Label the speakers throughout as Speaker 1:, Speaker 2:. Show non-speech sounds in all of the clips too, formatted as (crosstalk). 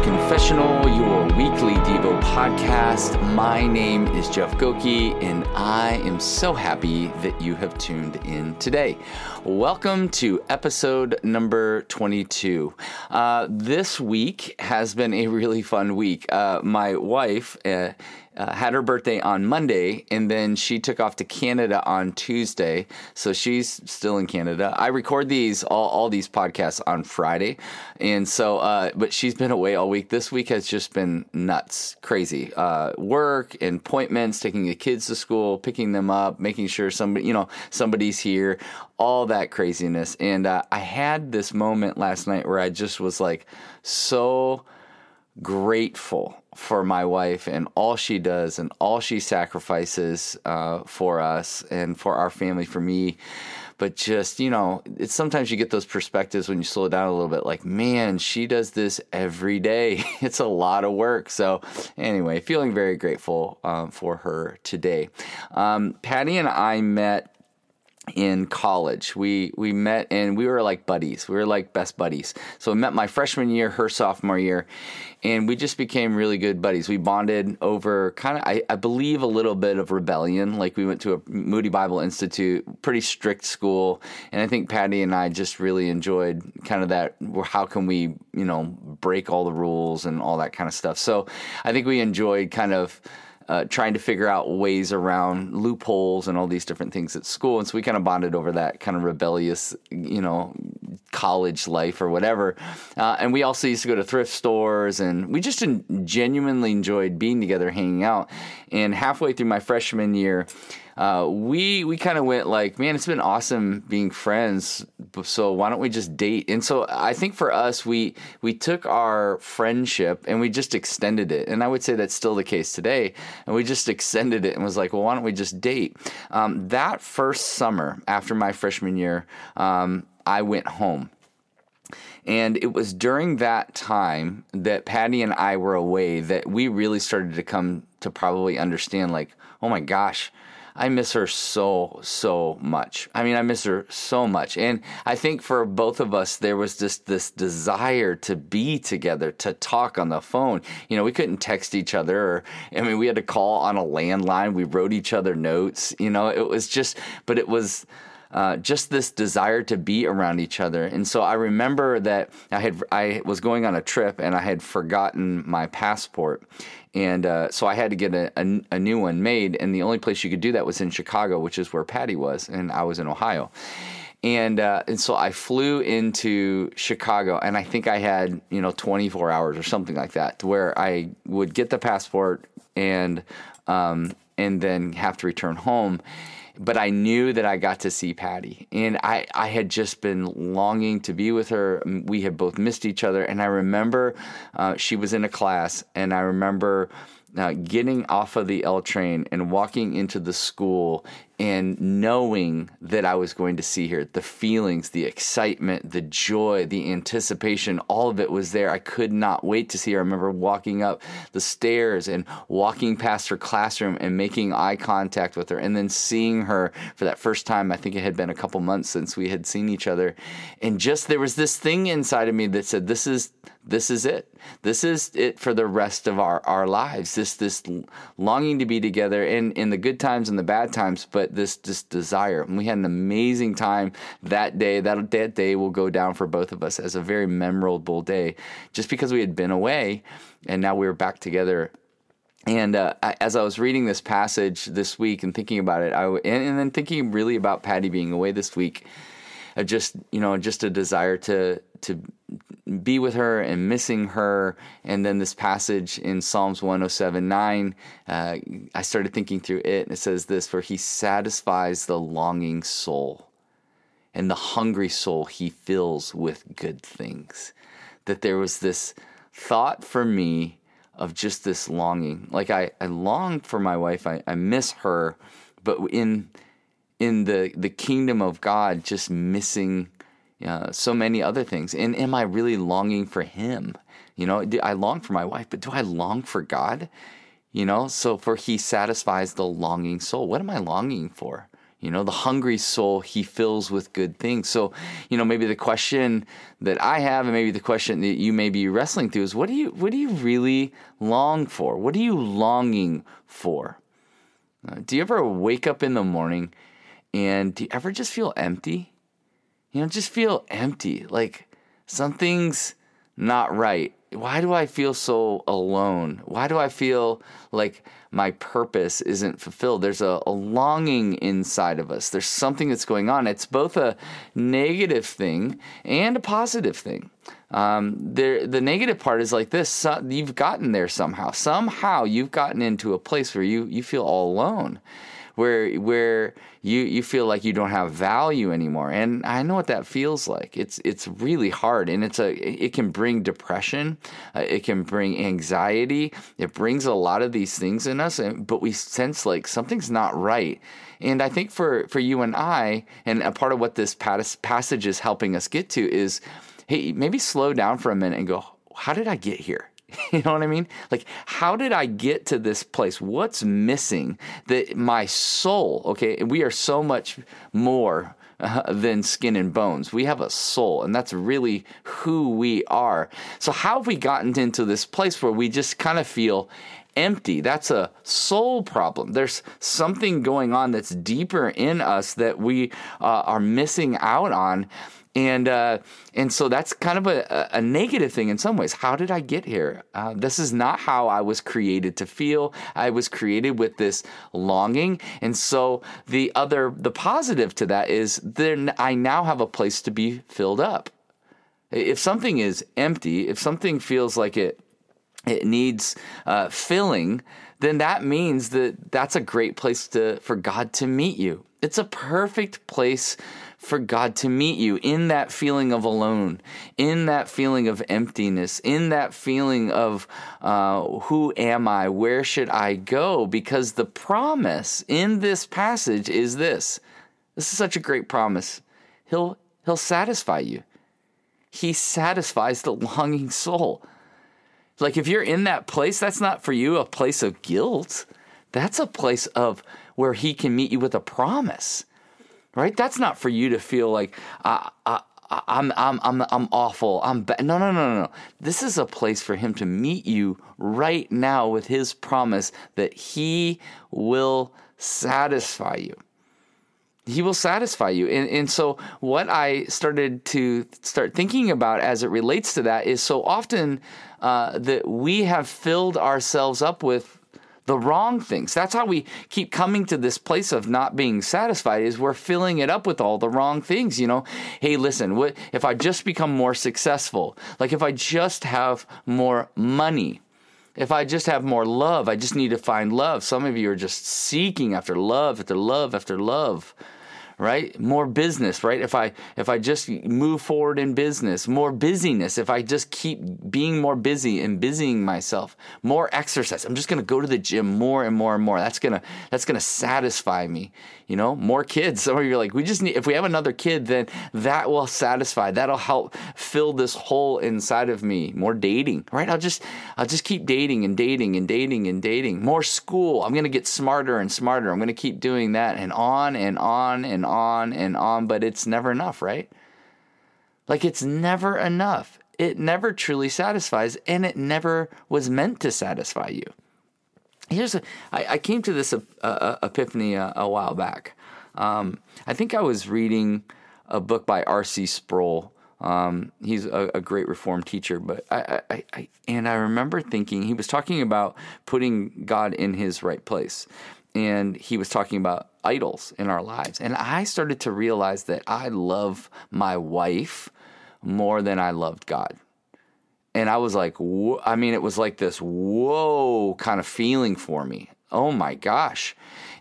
Speaker 1: Confessional, your weekly Devo podcast. My name is Jeff Goki, and I am so happy that you have tuned in today. Welcome to episode number 22. Uh, this week has been a really fun week. Uh, my wife, uh, uh, had her birthday on Monday, and then she took off to Canada on Tuesday. So she's still in Canada. I record these all, all these podcasts on Friday, and so uh, but she's been away all week. This week has just been nuts, crazy. Uh, work and appointments, taking the kids to school, picking them up, making sure somebody you know somebody's here, all that craziness. And uh, I had this moment last night where I just was like so grateful for my wife and all she does and all she sacrifices uh, for us and for our family, for me. But just, you know, it's sometimes you get those perspectives when you slow down a little bit like, man, she does this every day. (laughs) it's a lot of work. So, anyway, feeling very grateful um, for her today. Um, Patty and I met in college. We we met and we were like buddies. We were like best buddies. So I met my freshman year, her sophomore year, and we just became really good buddies. We bonded over kind of I, I believe a little bit of rebellion. Like we went to a Moody Bible Institute, pretty strict school, and I think Patty and I just really enjoyed kind of that. How can we you know break all the rules and all that kind of stuff. So I think we enjoyed kind of uh, trying to figure out ways around loopholes and all these different things at school. And so we kind of bonded over that kind of rebellious, you know, college life or whatever. Uh, and we also used to go to thrift stores and we just genuinely enjoyed being together, hanging out. And halfway through my freshman year, uh, we we kind of went like, man, it's been awesome being friends. So why don't we just date? And so I think for us, we we took our friendship and we just extended it. And I would say that's still the case today. And we just extended it and was like, well, why don't we just date? Um, that first summer after my freshman year, um, I went home. And it was during that time that Patty and I were away that we really started to come to probably understand, like, oh my gosh, I miss her so, so much. I mean, I miss her so much. And I think for both of us, there was just this desire to be together, to talk on the phone. You know, we couldn't text each other. Or, I mean, we had to call on a landline. We wrote each other notes. You know, it was just, but it was. Uh, just this desire to be around each other. And so I remember that I had I was going on a trip and I had forgotten my passport, and uh, so I had to get a, a, a, new one made. And the only place you could do that was in Chicago, which is where Patty was, and I was in Ohio. And, uh, and so I flew into Chicago, and I think I had you know 24 hours or something like that, where I would get the passport and um, and then have to return home but I knew that I got to see Patty. And I, I had just been longing to be with her. We had both missed each other. And I remember uh, she was in a class, and I remember uh, getting off of the L train and walking into the school and knowing that I was going to see her, the feelings, the excitement, the joy, the anticipation, all of it was there. I could not wait to see her. I remember walking up the stairs and walking past her classroom and making eye contact with her, and then seeing her for that first time. I think it had been a couple months since we had seen each other. And just there was this thing inside of me that said, This is this is it. This is it for the rest of our, our lives. This this longing to be together in, in the good times and the bad times, but this this desire. And we had an amazing time that day. That that day will go down for both of us as a very memorable day, just because we had been away and now we were back together and uh, as I was reading this passage this week and thinking about it, I and, and, then thinking really about Patty being away this week, uh, just you know, just a desire to to be with her and missing her. And then this passage in Psalms 107 9, uh, I started thinking through it, and it says this For he satisfies the longing soul, and the hungry soul he fills with good things. That there was this thought for me of just this longing. Like I, I long for my wife, I, I miss her, but in in the the kingdom of God, just missing uh, so many other things. And am I really longing for Him? You know, I long for my wife, but do I long for God? You know, so for He satisfies the longing soul. What am I longing for? You know, the hungry soul he fills with good things. So, you know, maybe the question that I have and maybe the question that you may be wrestling through is what do you what do you really long for? What are you longing for? Uh, do you ever wake up in the morning and do you ever just feel empty? You know, just feel empty. Like something's not right. Why do I feel so alone? Why do I feel like my purpose isn't fulfilled. There's a, a, longing inside of us. There's something that's going on. It's both a negative thing and a positive thing. Um, there, the negative part is like this: so, you've gotten there somehow. Somehow you've gotten into a place where you you feel all alone where where you you feel like you don't have value anymore. And I know what that feels like. It's it's really hard, and it's a it can bring depression, uh, it can bring anxiety. It brings a lot of these things in us, and, but we sense like something's not right. And I think for for you and I, and a part of what this passage is helping us get to is, hey, maybe slow down for a minute and go, how did I get here? (laughs) You know what I mean? Like, how did I get to this place? What's missing that my soul, okay, we are so much more uh, than skin and bones. We have a soul, and that's really who we are. So, how have we gotten into this place where we just kind of feel empty? That's a soul problem. There's something going on that's deeper in us that we uh, are missing out on and uh, and so that's kind of a, a, negative thing in some ways. How did I get here? Uh, this is not how I was created to feel. I was created with this longing, and so the other, the positive to that is then I now have a place to be filled up. If something is empty, if something feels like it it needs uh, filling, then that means that that's a great place to for God to meet you. It's a perfect place for God to meet you in that feeling of alone, in that feeling of emptiness, in that feeling of uh, who am I? Where should I go? Because the promise in this passage is this. This is such a great promise. He'll, he'll satisfy you. He satisfies the longing soul. Like if you're in that place, that's not for you a place of guilt. That's a place of where he can meet you with a promise right? That's not for you to feel like uh, uh, I'm I'm I'm I'm awful. I'm bad. No, no, no, no. This is a place for him to meet you right now with his promise that he will satisfy you. He will satisfy you. And, and so, what I started to start thinking about as it relates to that is so often uh, that we have filled ourselves up with the wrong things. That's how we keep coming to this place of not being satisfied is we're filling it up with all the wrong things, you know. Hey, listen, what if I just become more successful? Like if I just have more money, if I just have more love, I just need to find love. Some of you are just seeking after love, after love, after love right? More business, right? If I if I just move forward in business, more busyness. If I just keep being more busy and busying myself, more exercise. I'm just going to go to the gym more and more and more. That's gonna that's gonna satisfy me. You know, more kids. (laughs) Some of you are like, we just need. If we have another kid, then that will satisfy. That'll help fill this hole inside of me. More dating, right? I'll just I'll just keep dating and dating and dating and dating. More school. I'm gonna get smarter and smarter. I'm gonna keep doing that and on and on and on and on, but it's never enough, right? Like it's never enough. It never truly satisfies, and it never was meant to satisfy you. Here's a, I, I came to this uh, uh, epiphany a, a, while back. Um, I think I was reading a book by R.C. Sproul. Um, he's a, a, great Reformed teacher, but I, I, I, and I remember thinking he was talking about putting God in His right place, and he was talking about idols in our lives. And I started to realize that I love my wife more than I loved God. And I was like, I mean, it was like this whoa kind of feeling for me. Oh my gosh.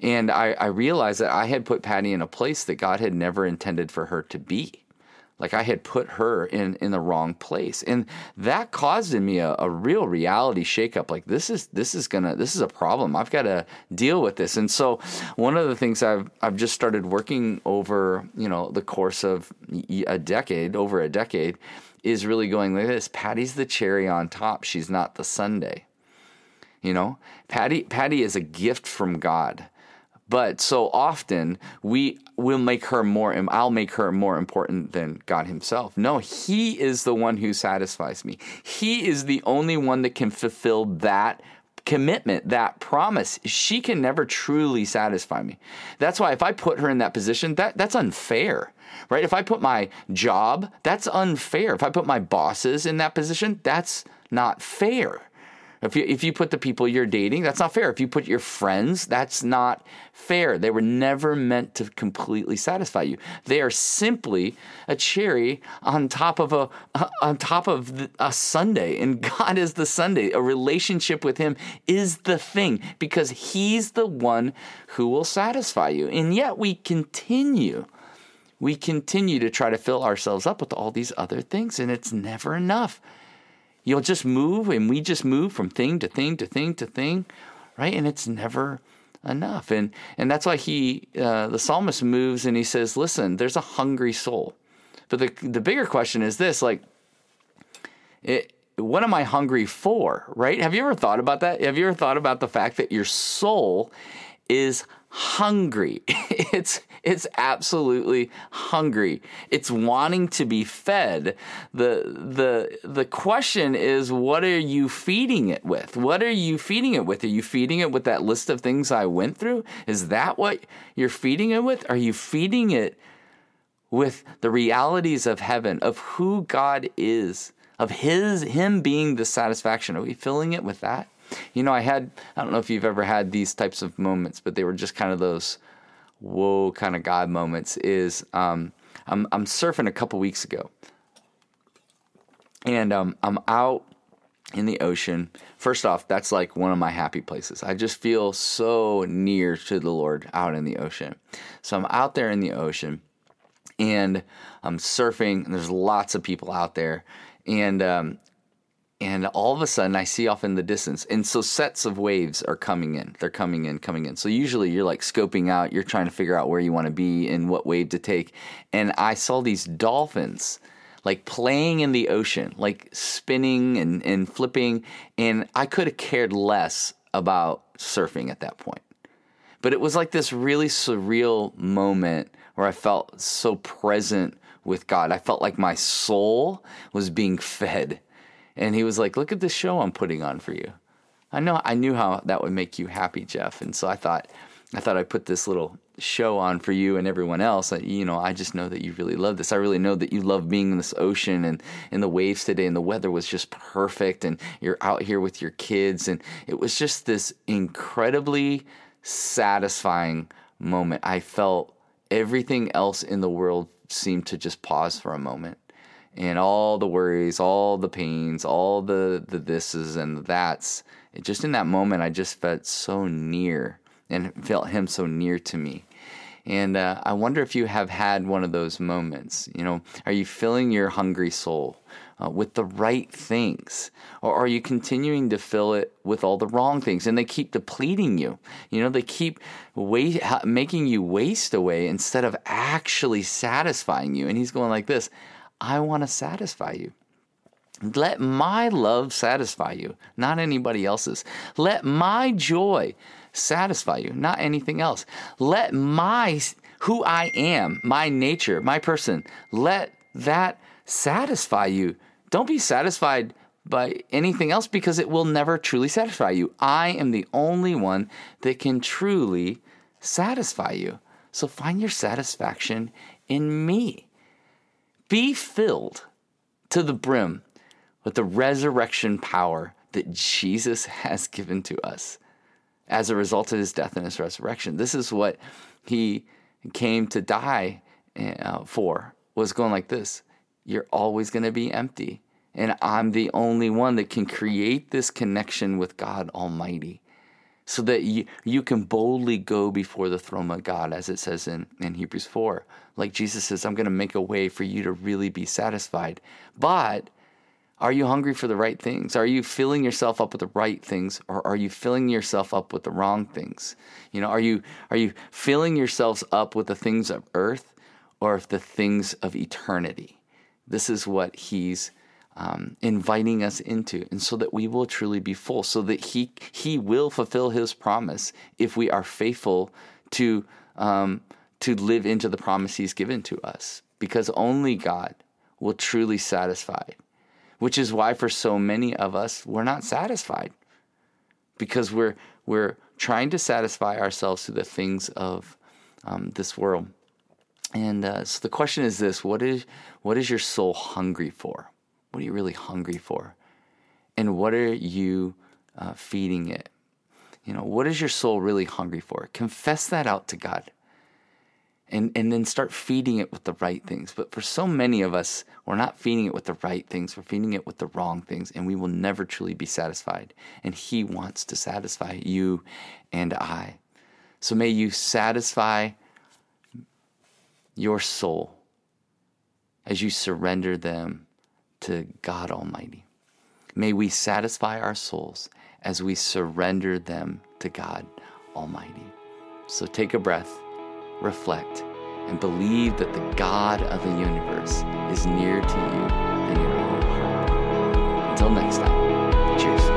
Speaker 1: And I, I realized that I had put Patty in a place that God had never intended for her to be like I had put her in in the wrong place, and that caused in me a, a real reality shakeup. Like this is this is gonna this is a problem. I've got to deal with this. And so one of the things I've I've just started working over you know the course of a decade, over a decade, is really going like this. Patty's the cherry on top. She's not the sundae. You know, Patty Patty is a gift from God But so often we will make her more, I'll make her more important than God Himself. No, He is the one who satisfies me. He is the only one that can fulfill that commitment, that promise. She can never truly satisfy me. That's why if I put her in that position, that, that's unfair. Right? If I put my job, that's unfair. If I put my bosses in that position, that's not fair. If you, if you put the people you're dating, that's not fair. If you put your friends, that's not fair. They were never meant to completely satisfy you. They are simply a cherry on top of a on top of a sundae, and (laughs) God is the sundae. A relationship with Him is the thing because He's the one who will satisfy you. And yet we continue we continue to try to fill ourselves up with all these other things, and it's never enough. You'll just move, and we just move from thing to thing to thing to thing, right? And it's never enough. And and that's why he, uh, the psalmist, moves and he says, "Listen, there's a hungry soul." But the the bigger question is this: like, it, what am I hungry for? Right? Have you ever thought about that? Have you ever thought about the fact that your soul is hungry. (laughs) It's it's absolutely hungry. It's wanting to be fed. The the the question is what are you feeding it with? What are you feeding it with? Are you feeding it with that list of things I went through? Is that what you're feeding it with? Are you feeding it with the realities of heaven, of who God is, of his him being the satisfaction? Are we filling it with that? You know, I had, I don't know if you've ever had these types of moments, but they were just kind of those whoa kind of God moments. Is um, I'm, I'm surfing a couple weeks ago and um, I'm out in the ocean. First off, that's like one of my happy places. I just feel so near to the Lord out in the ocean. So I'm out there in the ocean and I'm surfing, and there's lots of people out there. And um, and all of a sudden I see off in the distance. And so sets of waves are coming in. They're coming in, coming in. So usually you're like scoping out, you're trying to figure out where you want to be and what wave to take. And I saw these dolphins like playing in the ocean, like spinning and, and flipping. And I could have cared less about surfing at that point. But it was like this really surreal moment where I felt so present with God. I felt like my soul was being fed and he was like, "Look at this show I'm putting on for you." I know I knew how that would make you happy, Jeff, and so I thought I thought I'd put this little show on for you and everyone else. You know, I just know that you really love this. I really know that you love being in this ocean and in the waves today, and the weather was just perfect, and you're out here with your kids, and it was just this incredibly satisfying moment. I felt everything else in the world seemed to just pause for a moment and all the worries, all the pains, all the the thises and the that's. It just in that moment, I just felt so near and felt Him so near to me. And uh, I wonder if you have had one of those moments. You know, are you filling your hungry soul uh, with the right things? Or are you continuing to fill it with all the wrong things? And they keep depleting you. You know, they keep making you waste away instead of actually satisfying you. And he's going like this I want to satisfy you. Let my love satisfy you, not anybody else's. Let my joy satisfy you, not anything else. Let my, who I am, my nature, my person, let that satisfy you. Don't be satisfied by anything else because it will never truly satisfy you. I am the only one that can truly satisfy you. So find your satisfaction in me. Be filled to the brim with the resurrection power that Jesus has given to us as a result of his death and his resurrection. This is what he came to die uh, for, was going like this You're always going to be empty. And I'm the only one that can create this connection with God Almighty so that you, you can boldly go before the throne of God, as it says in, in Hebrews 4. Like Jesus says, I'm going to make a way for you to really be satisfied. But are you hungry for the right things? Are you filling yourself up with the right things or are you filling yourself up with the wrong things? You know, are you are you filling yourselves up with the things of earth or the things of eternity? This is what he's um, inviting us into, and so that we will truly be full, so that He He will fulfill His promise if we are faithful to um, to live into the promise He's given to us, because only God will truly satisfy. Which is why, for so many of us, we're not satisfied, because we're we're trying to satisfy ourselves through the things of um, this world. And uh, so the question is this: What is what is your soul hungry for? What are you really hungry for? And what are you uh, feeding it? You know, what is your soul really hungry for? Confess that out to God. And, and then start feeding it with the right things. But for so many of us, we're not feeding it with the right things. We're feeding it with the wrong things, and we will never truly be satisfied. And He wants to satisfy you and I. So may you satisfy your soul as you surrender them to God Almighty. May we satisfy our souls as we surrender them to God Almighty. So take a breath, reflect, and believe that the God of the universe is near to you in your own heart. Until next time.